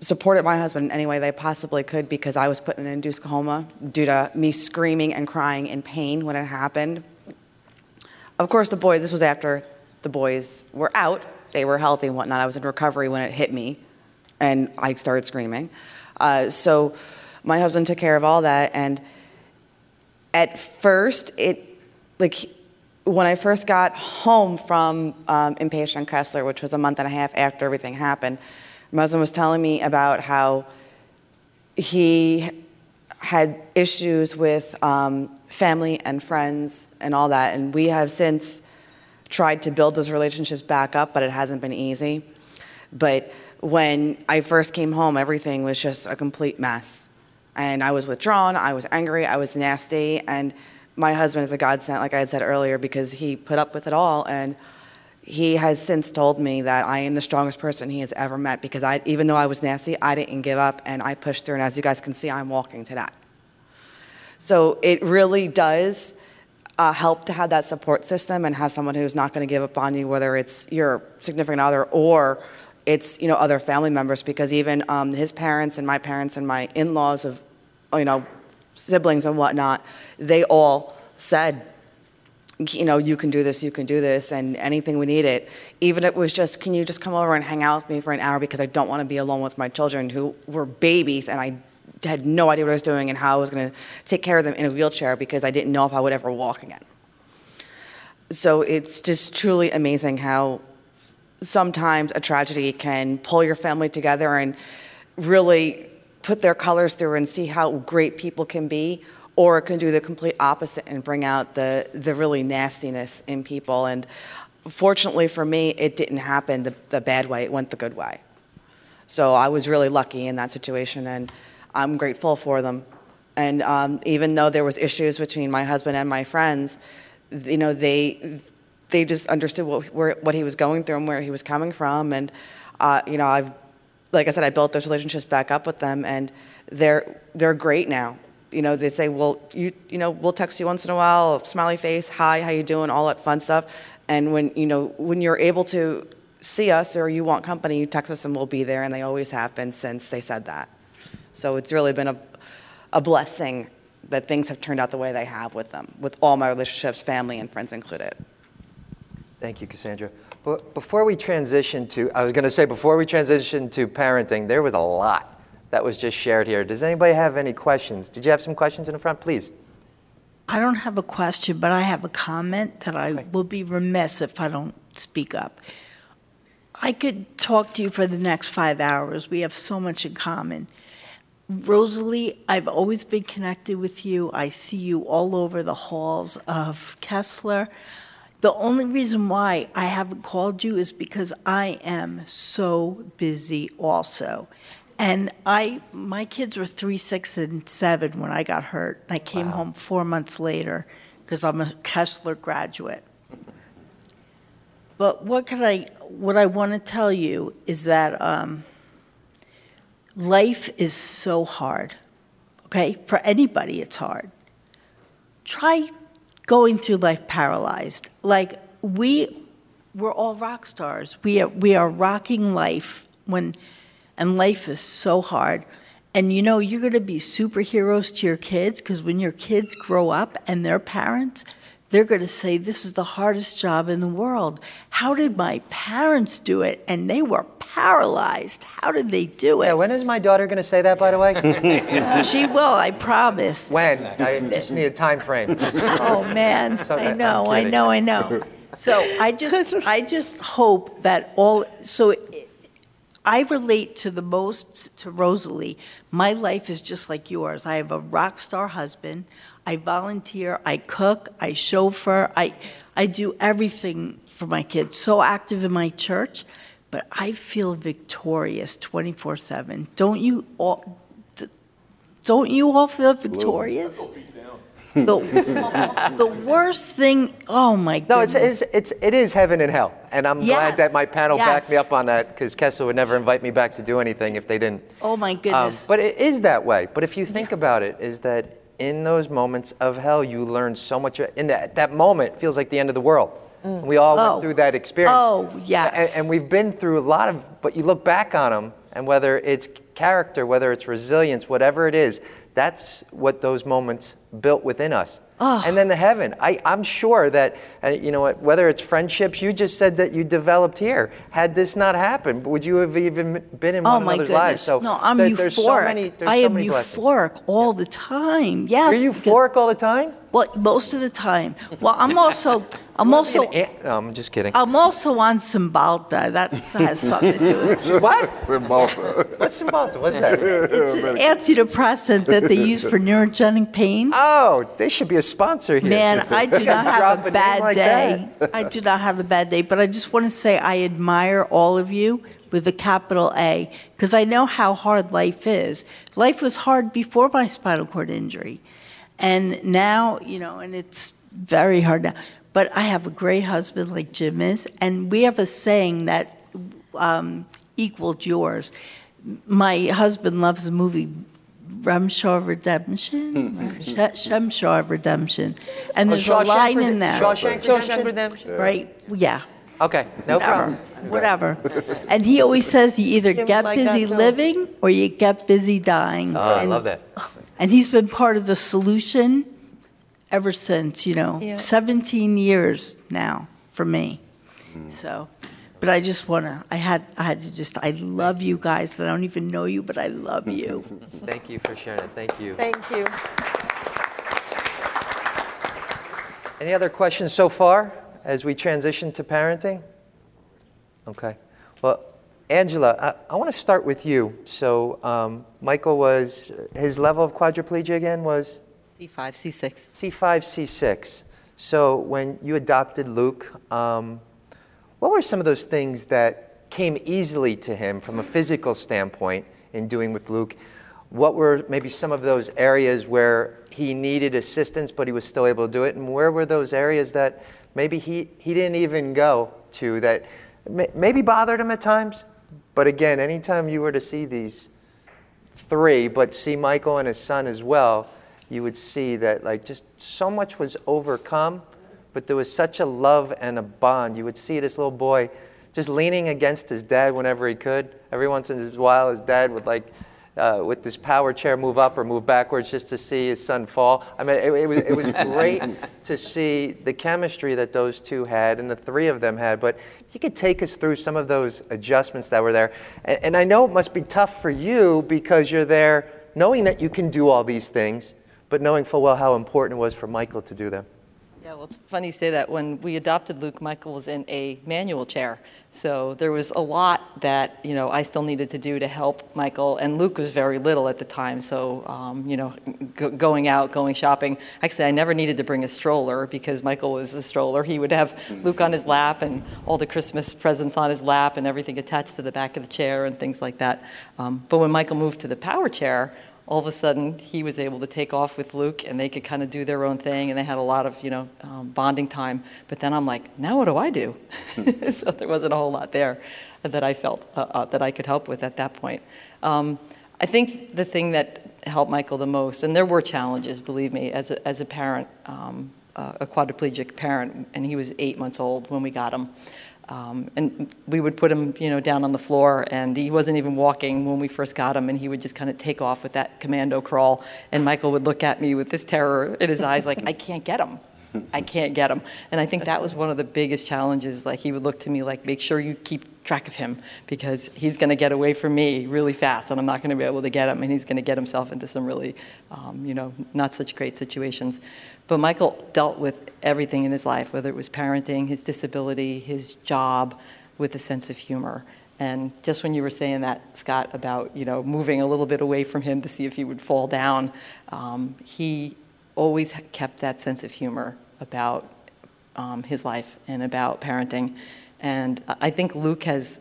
supported my husband in any way they possibly could because I was put in an induced coma due to me screaming and crying in pain when it happened. Of course, the boys, this was after the boys were out. They were healthy and whatnot. I was in recovery when it hit me, and I started screaming. Uh, so my husband took care of all that. And at first, it, like, when I first got home from um, inpatient Kessler, which was a month and a half after everything happened, my husband was telling me about how he had issues with um, family and friends and all that. And we have since tried to build those relationships back up, but it hasn't been easy. But when I first came home, everything was just a complete mess. And I was withdrawn, I was angry, I was nasty. And my husband is a godsend, like I had said earlier, because he put up with it all. And he has since told me that I am the strongest person he has ever met because I, even though I was nasty, I didn't give up and I pushed through. And as you guys can see, I'm walking to that. So it really does uh, help to have that support system and have someone who's not going to give up on you, whether it's your significant other or it's you know other family members. Because even um, his parents and my parents and my in-laws of you know siblings and whatnot, they all said you know, you can do this, you can do this, and anything we needed. Even it was just, can you just come over and hang out with me for an hour because I don't want to be alone with my children who were babies and I had no idea what I was doing and how I was going to take care of them in a wheelchair because I didn't know if I would ever walk again. So it's just truly amazing how sometimes a tragedy can pull your family together and really put their colors through and see how great people can be or it can do the complete opposite and bring out the, the really nastiness in people. And fortunately for me, it didn't happen the, the bad way, it went the good way. So I was really lucky in that situation, and I'm grateful for them. And um, even though there was issues between my husband and my friends, you know, they they just understood what where, what he was going through and where he was coming from. And uh, you know, I've like I said, I built those relationships back up with them, and they're they're great now you know, they say, well, you, you know, we'll text you once in a while, smiley face, hi, how you doing, all that fun stuff. And when, you know, when you're able to see us or you want company, you text us and we'll be there. And they always have been since they said that. So it's really been a, a blessing that things have turned out the way they have with them, with all my relationships, family and friends included. Thank you, Cassandra. Before we transition to, I was going to say, before we transition to parenting, there was a lot that was just shared here. Does anybody have any questions? Did you have some questions in the front, please? I don't have a question, but I have a comment that I will be remiss if I don't speak up. I could talk to you for the next five hours. We have so much in common. Rosalie, I've always been connected with you. I see you all over the halls of Kessler. The only reason why I haven't called you is because I am so busy also. And I, my kids were three, six, and seven when I got hurt. I came Wow. home four months later because I'm a Kessler graduate. But what can I, what I want to tell you is that um, life is so hard. Okay, for anybody, it's hard. Try going through life paralyzed. Like we, we're all rock stars. We are, we are rocking life when, and life is so hard. And you know, you're going to be superheroes to your kids because when your kids grow up and they're parents, they're going to say, This is the hardest job in the world. How did my parents do it? And they were paralyzed. How did they do it? Yeah, it? when is my daughter going to say that, by the way? she will, I promise. when? I just need a time frame. Oh man, okay, I know, I know, I know. So I just, I just hope that all. So I relate to the most to Rosalie. My life is just like yours. I have a rock star husband. I volunteer. I cook. I chauffeur. I, I do everything for my kids. So active in my church, but I feel victorious 24 seven. Don't you all? Don't you all feel victorious? The, the worst thing, oh my god! No, it's, goodness. it's, it's, it is heaven and hell. And I'm glad that my panel backed me up on that because Kessler would never invite me back to do anything if they didn't. oh my Um, goodness. but it is that way. But if you think about it, is that in those moments of hell, you learn so much. In that, that moment, feels like the end of the world. Mm. We all Oh. went through that experience. Oh, yes. And, and we've been through a lot of, but you look back on them, and whether it's character, whether it's resilience, whatever it is, that's what those moments built within us. Oh. And then the heaven. I, I'm sure that, uh, you know, what, whether it's friendships, you just said that you developed here. Had this not happened, would you have even been in Oh one my another's goodness! lives? So no, I'm there- euphoric. there's so many, there's I so am many blessings. euphoric all the time. Yes. You're because- euphoric all the time? Well, most of the time. Well, I'm also, I'm also, An no, I'm just kidding. I'm also on Cymbalta. That has something to do with it. what? in Malta. What's Cymbalta? What's that? It's an antidepressant that they use for neurogenic pain. Oh, they should be a sponsor here. Man, I do not have a bad like day. I do not have a bad day, but I just want to say I admire all of you with a capital A because I know how hard life is. Life was hard before my spinal cord injury. And now, you know, and it's very hard now. But I have a great husband like Jim is, and we have a saying that um, equaled yours. My husband loves the movie Ramshaw Redemption, hmm. Hmm. Sh- Shemshaw Redemption, and Oh, there's a line Rede- in there, Shawshank Shawshank Redemption? Redemption. right? Yeah, Okay, no whatever, problem. whatever. And he always says, you either Jim's get like that busy too. living or you get busy dying. Oh, I And- love that. And he's been part of the solution ever since, you know, Yeah. 17 years now for me. Hmm. So, but I just want to, I had, I had to just, I love you guys. That I don't even know you, but I love you. Thank you for sharing it. Thank you. Thank you. Any other questions so far as we transition to parenting? Okay. Well, Angela, I, I want to start with you. So, um, Michael was, his level of quadriplegia again was C5, C6. C5, C6. So, when you adopted Luke, um, what were some of those things that came easily to him from a physical standpoint in doing with Luke? What were maybe some of those areas where he needed assistance, but he was still able to do it? And where were those areas that maybe he, he didn't even go to that may- maybe bothered him at times? But again, anytime you were to see these three, but see Michael and his son as well, you would see that like just so much was overcome, but there was such a love and a bond. You would see this little boy just leaning against his dad whenever he could. Every once in a while, his dad would like uh, with this power chair move up or move backwards just to see his son fall. I mean, it, it was, it was great to see the chemistry that those two had and the three of them had. But you could take us through some of those adjustments that were there. And, and I know it must be tough for you because you're there knowing that you can do all these things, but knowing full well how important it was for Michael to do them. Yeah, well, it's funny you say that. When we adopted Luke, Michael was in a manual chair. So there was a lot that, you know, I still needed to do to help Michael. And Luke was very little at the time. So, um, you know, going out, going shopping. Actually, I never needed to bring a stroller because Michael was a stroller. He would have Luke on his lap and all the Christmas presents on his lap and everything attached to the back of the chair and things like that. Um, but when Michael moved to the power chair, all of a sudden he was able to take off with Luke and they could kind of do their own thing and they had a lot of you know um, bonding time. But then I'm like, now what do I do? so there wasn't a whole lot there that I felt uh, uh, that I could help with at that point. Um, I think the thing that helped Michael the most, and there were challenges, believe me, as a, as a parent, um, uh, a quadriplegic parent, and he was eight months old when we got him. Um, and we would put him, you know, down on the floor, and he wasn't even walking when we first got him, and he would just kind of take off with that commando crawl. And Michael would look at me with this terror in his eyes, like, "I can't get him. I can't get him." And I think that was one of the biggest challenges. Like he would look to me like, "Make sure you keep track of him because he's going to get away from me really fast, and I'm not going to be able to get him, and he's going to get himself into some really, um, you know, not such great situations." But Michael dealt with everything in his life, whether it was parenting, his disability, his job, with a sense of humor. And just when you were saying that, Scott, about you know moving a little bit away from him to see if he would fall down, um, he always kept that sense of humor about um, his life and about parenting. And I think Luke has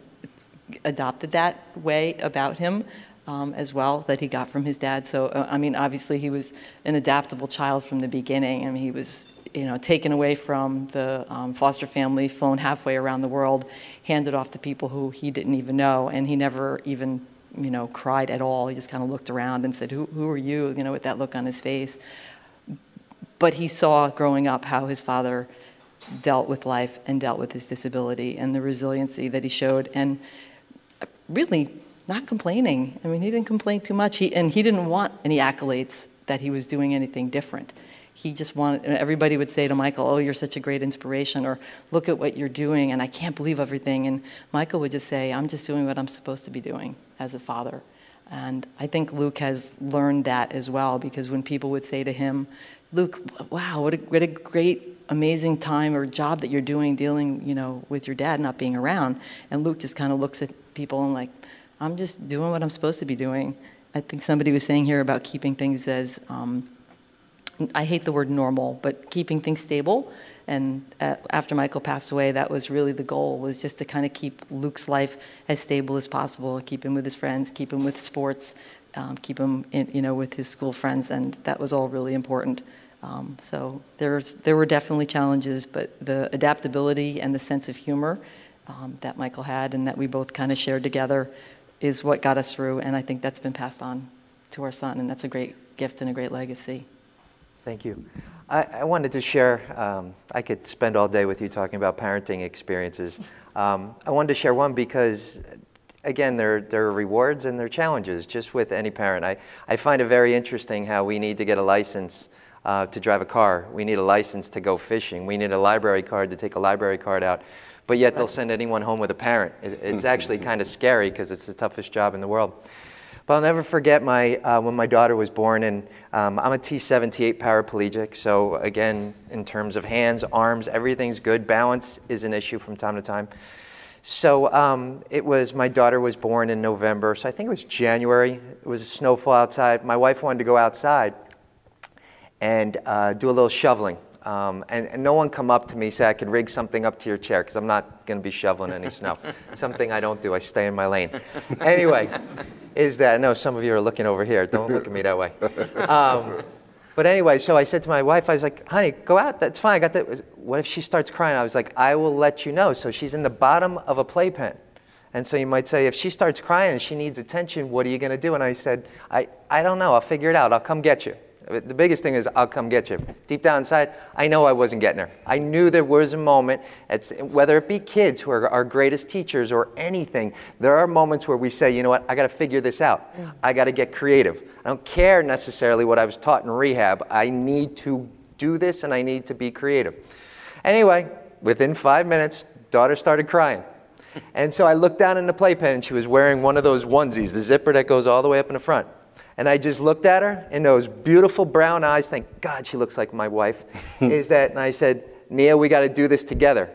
adopted that way about him um, as well that he got from his dad. So, uh, I mean, obviously he was an adaptable child from the beginning. I mean, he was, you know, taken away from the um, foster family, flown halfway around the world, handed off to people who he didn't even know, and he never even, you know, cried at all. He just kind of looked around and said, "Who, who are you?" You know, with that look on his face. But he saw growing up how his father dealt with life and dealt with his disability and the resiliency that he showed, and really not complaining. I mean, he didn't complain too much, he, and he didn't want any accolades that he was doing anything different. He just wanted, everybody would say to Michael, Oh, you're such a great inspiration, or look at what you're doing, and I can't believe everything. And Michael would just say, I'm just doing what I'm supposed to be doing as a father. And I think Luke has learned that as well, because when people would say to him, Luke, wow, what a, what a great, amazing time or job that you're doing dealing, you know, with your dad not being around. And Luke just kind of looks at people and like, I'm just doing what I'm supposed to be doing. I think somebody was saying here about keeping things as, um, I hate the word normal, but keeping things stable. And after Michael passed away, that was really the goal, was just to kind of keep Luke's life as stable as possible, keep him with his friends, keep him with sports, um, keep him, in, you know, with his school friends, and that was all really important. Um, so there's, there were definitely challenges, but the adaptability and the sense of humor um, that Michael had and that we both kind of shared together is what got us through, and I think that's been passed on to our son, and that's a great gift and a great legacy. Thank you. I, I wanted to share, um, I could spend all day with you talking about parenting experiences. Um, I wanted to share one because, again, there, there are rewards and there are challenges, just with any parent. I, I find it very interesting how we need to get a license uh, to drive a car. We need a license to go fishing. We need a library card to take a library card out but yet they'll send anyone home with a parent. It, it's actually kind of scary because it's the toughest job in the world. But I'll never forget my, uh, when my daughter was born, and um, I'm a T7, T8 paraplegic. So, again, in terms of hands, arms, everything's good. Balance is an issue from time to time. So, um, it was my daughter was born in November. So, I think it was January. It was a snowfall outside. My wife wanted to go outside and uh, do a little shoveling. Um, and, and, no one come up to me say I could rig something up to your chair because I'm not going to be shoveling any snow. something I don't do. I stay in my lane. Anyway, is that I know some of you are looking over here. Don't look at me that way. Um, but anyway, so I said to my wife, I was like, "Honey, go out. That's fine. I got that." What if she starts crying? I was like, "I will let you know." So she's in the bottom of a playpen. And so you might say, if she starts crying and she needs attention, what are you going to do? And I said, I, I don't know. I'll figure it out. I'll come get you. The biggest thing is, I'll come get you. Deep down inside, I know I wasn't getting her. I knew there was a moment, whether it be kids who are our greatest teachers or anything, there are moments where we say, you know what, I got to figure this out. I got to get creative. I don't care necessarily what I was taught in rehab. I need to do this and I need to be creative. Anyway, within five minutes, daughter started crying. And so I looked down in the playpen and she was wearing one of those onesies, the zipper that goes all the way up in the front. And I just looked at her in those beautiful brown eyes, thank God she looks like my wife, is that, and I said, Nia, we got to do this together.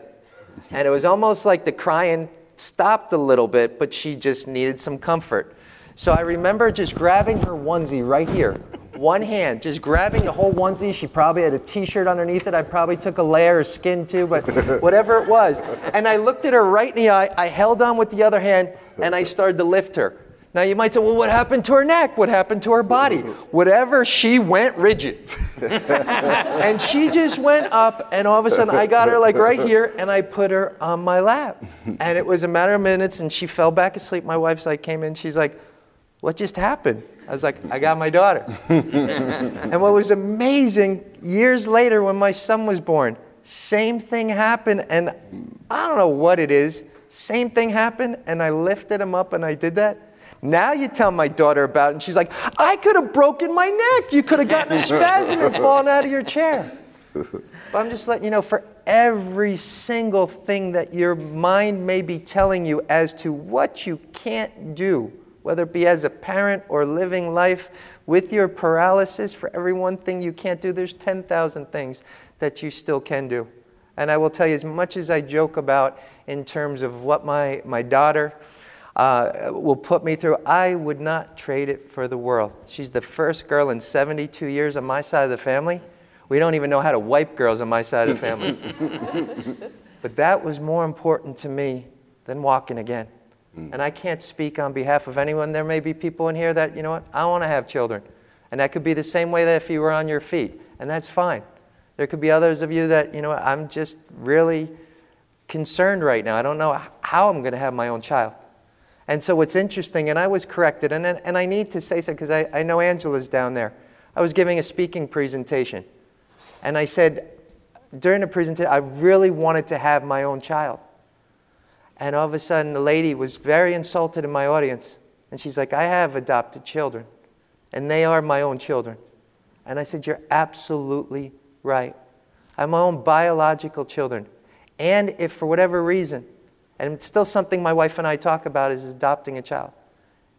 And it was almost like the crying stopped a little bit, but she just needed some comfort. So I remember just grabbing her onesie right here, one hand, just grabbing the whole onesie. She probably had a t shirt underneath it. I probably took a layer of skin too, but whatever it was. And I looked at her right in the eye. I held on with the other hand and I started to lift her. Now you might say, well, what happened to her neck? What happened to her body? Whatever, she went rigid. and she just went up, and all of a sudden I got her like right here, and I put her on my lap. And it was a matter of minutes, and she fell back asleep. My wife's like came in, she's like, what just happened? I was like, I got my daughter. and what was amazing, years later when my son was born, same thing happened, and I don't know what it is. Same thing happened, and I lifted him up and I did that. Now you tell my daughter about it, and she's like, I could have broken my neck. You could have gotten a spasm and fallen out of your chair. But I'm just letting you know for every single thing that your mind may be telling you as to what you can't do, whether it be as a parent or living life with your paralysis, for every one thing you can't do, there's 10,000 things that you still can do. And I will tell you, as much as I joke about in terms of what my, my daughter uh, will put me through, I would not trade it for the world. She's the first girl in 72 years on my side of the family. We don't even know how to wipe girls on my side of the family. but that was more important to me than walking again. And I can't speak on behalf of anyone. There may be people in here that, you know what, I want to have children. And that could be the same way that if you were on your feet, and that's fine. There could be others of you that, you know, I'm just really concerned right now. I don't know how I'm going to have my own child. And so what's interesting, and I was corrected, and, and I need to say something because I, I know Angela's down there. I was giving a speaking presentation, and I said, during the presentation, I really wanted to have my own child. And all of a sudden, the lady was very insulted in my audience. And she's like, I have adopted children, and they are my own children. And I said, You're absolutely right. I have my own biological children. And if for whatever reason, and it's still something my wife and I talk about is adopting a child,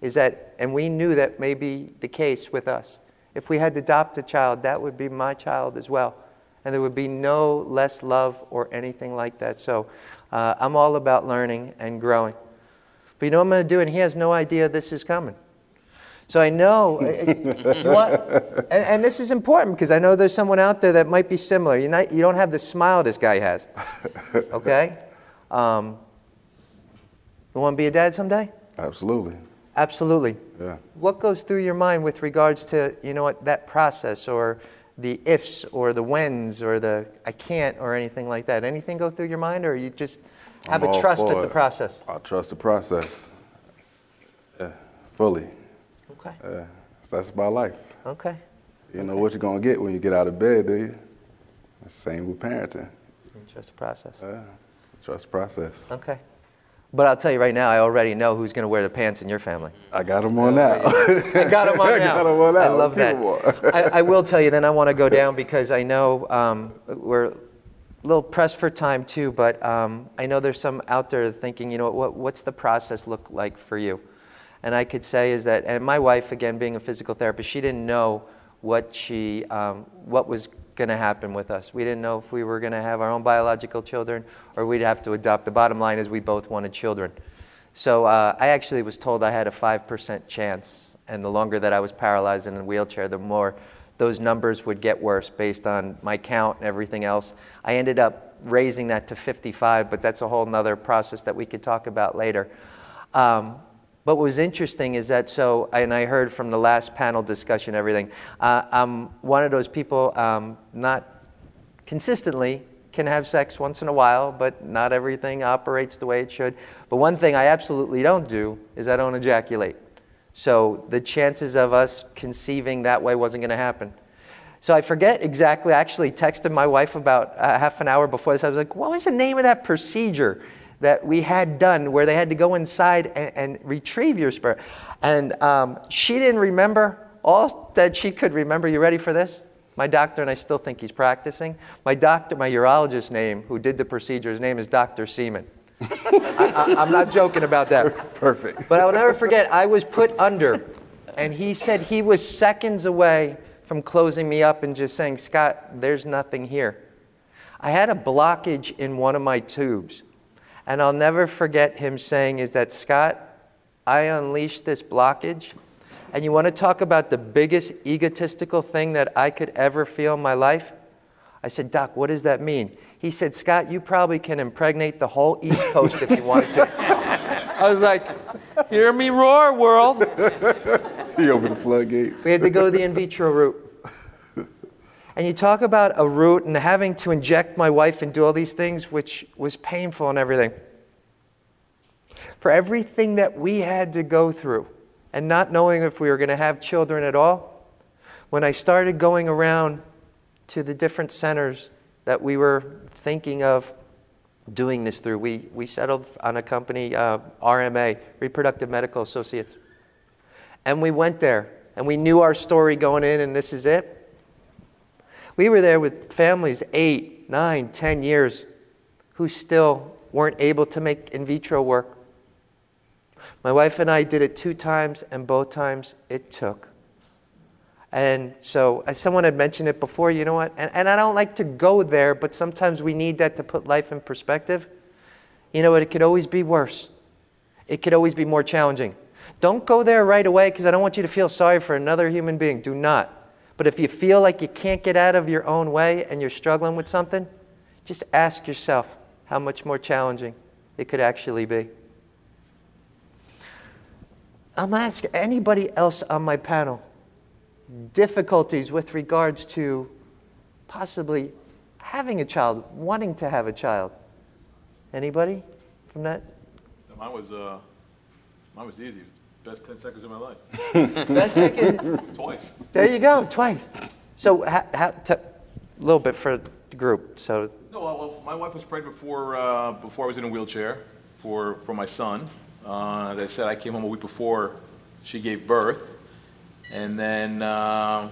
is that, and we knew that may be the case with us. If we had to adopt a child, that would be my child as well. And there would be no less love or anything like that. So uh, I'm all about learning and growing. But you know what I'm going to do? And he has no idea this is coming. So I know, what, and, and, this is important because I know there's someone out there that might be similar. You're not, you don't have the smile this guy has. Okay? Um, you want to be a dad someday? Absolutely. Absolutely. Yeah. What goes through your mind with regards to, you know what, that process or the ifs or the whens or the I can't or anything like that? Anything go through your mind or you just have I'm a trust in it. the process? I trust the process. Yeah, fully. Okay. Yeah, so that's about life. Okay. You know what you're going to get when you get out of bed, do you? Same with parenting. Trust the process. Yeah, trust the process. Okay. But I'll tell you right now, I already know who's going to wear the pants in your family. I got them on now. I got them on I now. got 'em on now. I love that. I, I will tell you, then I want to go down because I know um, we're a little pressed for time too, but um, I know there's some out there thinking, you know, what, what's the process look like for you? And I could say is that, and my wife, again, being a physical therapist, she didn't know what she, um, what was going to happen with us. We didn't know if we were going to have our own biological children or we'd have to adopt. The bottom line is we both wanted children. So uh, I actually was told I had a 5% chance. And the longer that I was paralyzed in a wheelchair, the more those numbers would get worse based on my count and everything else. I ended up raising that to 55, but that's a whole other process that we could talk about later. Um, but what was interesting is that, so, and I heard from the last panel discussion, everything, uh, I'm one of those people, um, not consistently, can have sex once in a while, but not everything operates the way it should. But one thing I absolutely don't do is I don't ejaculate. So the chances of us conceiving that way wasn't going to happen. So I forget exactly. I actually texted my wife about uh, half an hour before this. I was like, what was the name of that procedure that we had done where they had to go inside and, and retrieve your sperm? And um, she didn't remember. All that she could remember, you ready for this? My doctor, and I still think he's practicing. My doctor, my urologist name, who did the procedure, his name is Dr. Seaman. I, am not joking about that. Perfect. But I will never forget, I was put under, and he said he was seconds away from closing me up and just saying, Scott, there's nothing here. I had a blockage in one of my tubes. And I'll never forget him saying, Is that Scott, I unleashed this blockage. And you want to talk about the biggest egotistical thing that I could ever feel in my life? I said, Doc, what does that mean? He said, Scott, you probably can impregnate the whole East Coast if you wanted to. I was like, hear me roar, world. he opened the floodgates. We had to go the in vitro route. And you talk about a root and having to inject my wife and do all these things, which was painful and everything. For everything that we had to go through and not knowing if we were going to have children at all, when I started going around to the different centers that we were thinking of doing this through, we, we settled on a company, uh, RMA, Reproductive Medical Associates. And we went there and we knew our story going in, and this is it. We were there with families eight, nine, ten years who still weren't able to make in vitro work. My wife and I did it two times, and both times it took. And so, as someone had mentioned it before, you know what? And, and I don't like to go there, but sometimes we need that to put life in perspective. You know what? It could always be worse, it could always be more challenging. Don't go there right away because I don't want you to feel sorry for another human being. Do not. But if you feel like you can't get out of your own way and you're struggling with something, just ask yourself how much more challenging it could actually be. I'm asking anybody else on my panel difficulties with regards to possibly having a child, wanting to have a child. Anybody from that? Mine was, uh, mine was easy. Best 10 seconds of my life. Best second? Twice. There you go, twice. So, ha, ha, t- a little bit for the group. So, No, well, well, my wife was pregnant before, uh, before I was in a wheelchair for, for my son. Uh, as I said, I came home a week before she gave birth. And then uh,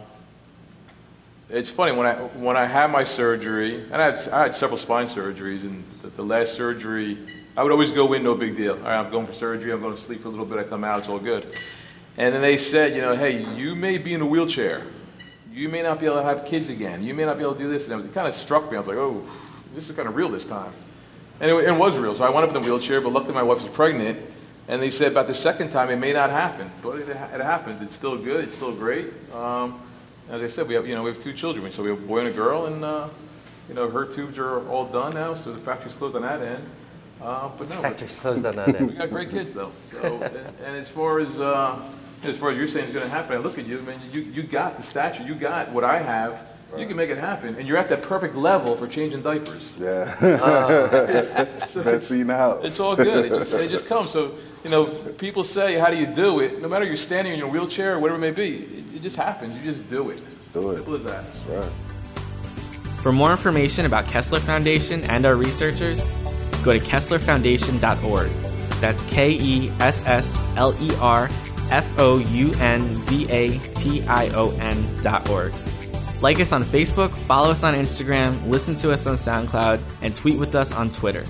it's funny, when I, when I had my surgery, and I had, I had several spine surgeries, and the, the last surgery, I would always go in, no big deal. All right, I'm going for surgery, I'm going to sleep for a little bit, I come out, it's all good. And then they said, you know, hey, you may be in a wheelchair. You may not be able to have kids again. You may not be able to do this. And it kind of struck me. I was like, oh, this is kind of real this time. And it, it was real. So I wound up in a wheelchair, but luckily my wife was pregnant. And they said about the second time it may not happen, but it, it happened. It's still good. It's still great. Um, as I said, we have you know we have two children. So we have a boy and a girl, and uh, you know her tubes are all done now, so the factory's closed on that end. Uh, but no, factory's closed on that end. We got great kids though. So, and, and as far as uh, as far as you're saying it's going to happen, I look at you. I mean, you you got the stature. You got what I have. You can make it happen, and you're at that perfect level for changing diapers. Yeah. Uh, so Best seat in the house. It's all good. It just, it just comes. So, you know, people say, how do you do it? No matter you're standing in your wheelchair or whatever it may be, it, it just happens. You just do it. do it. Simple as that. That's right. For more information about Kessler Foundation and our researchers, go to KesslerFoundation.org. That's K E S S L E R F O U N D A T I O N.org. Like us on Facebook, follow us on Instagram, listen to us on SoundCloud, and tweet with us on Twitter.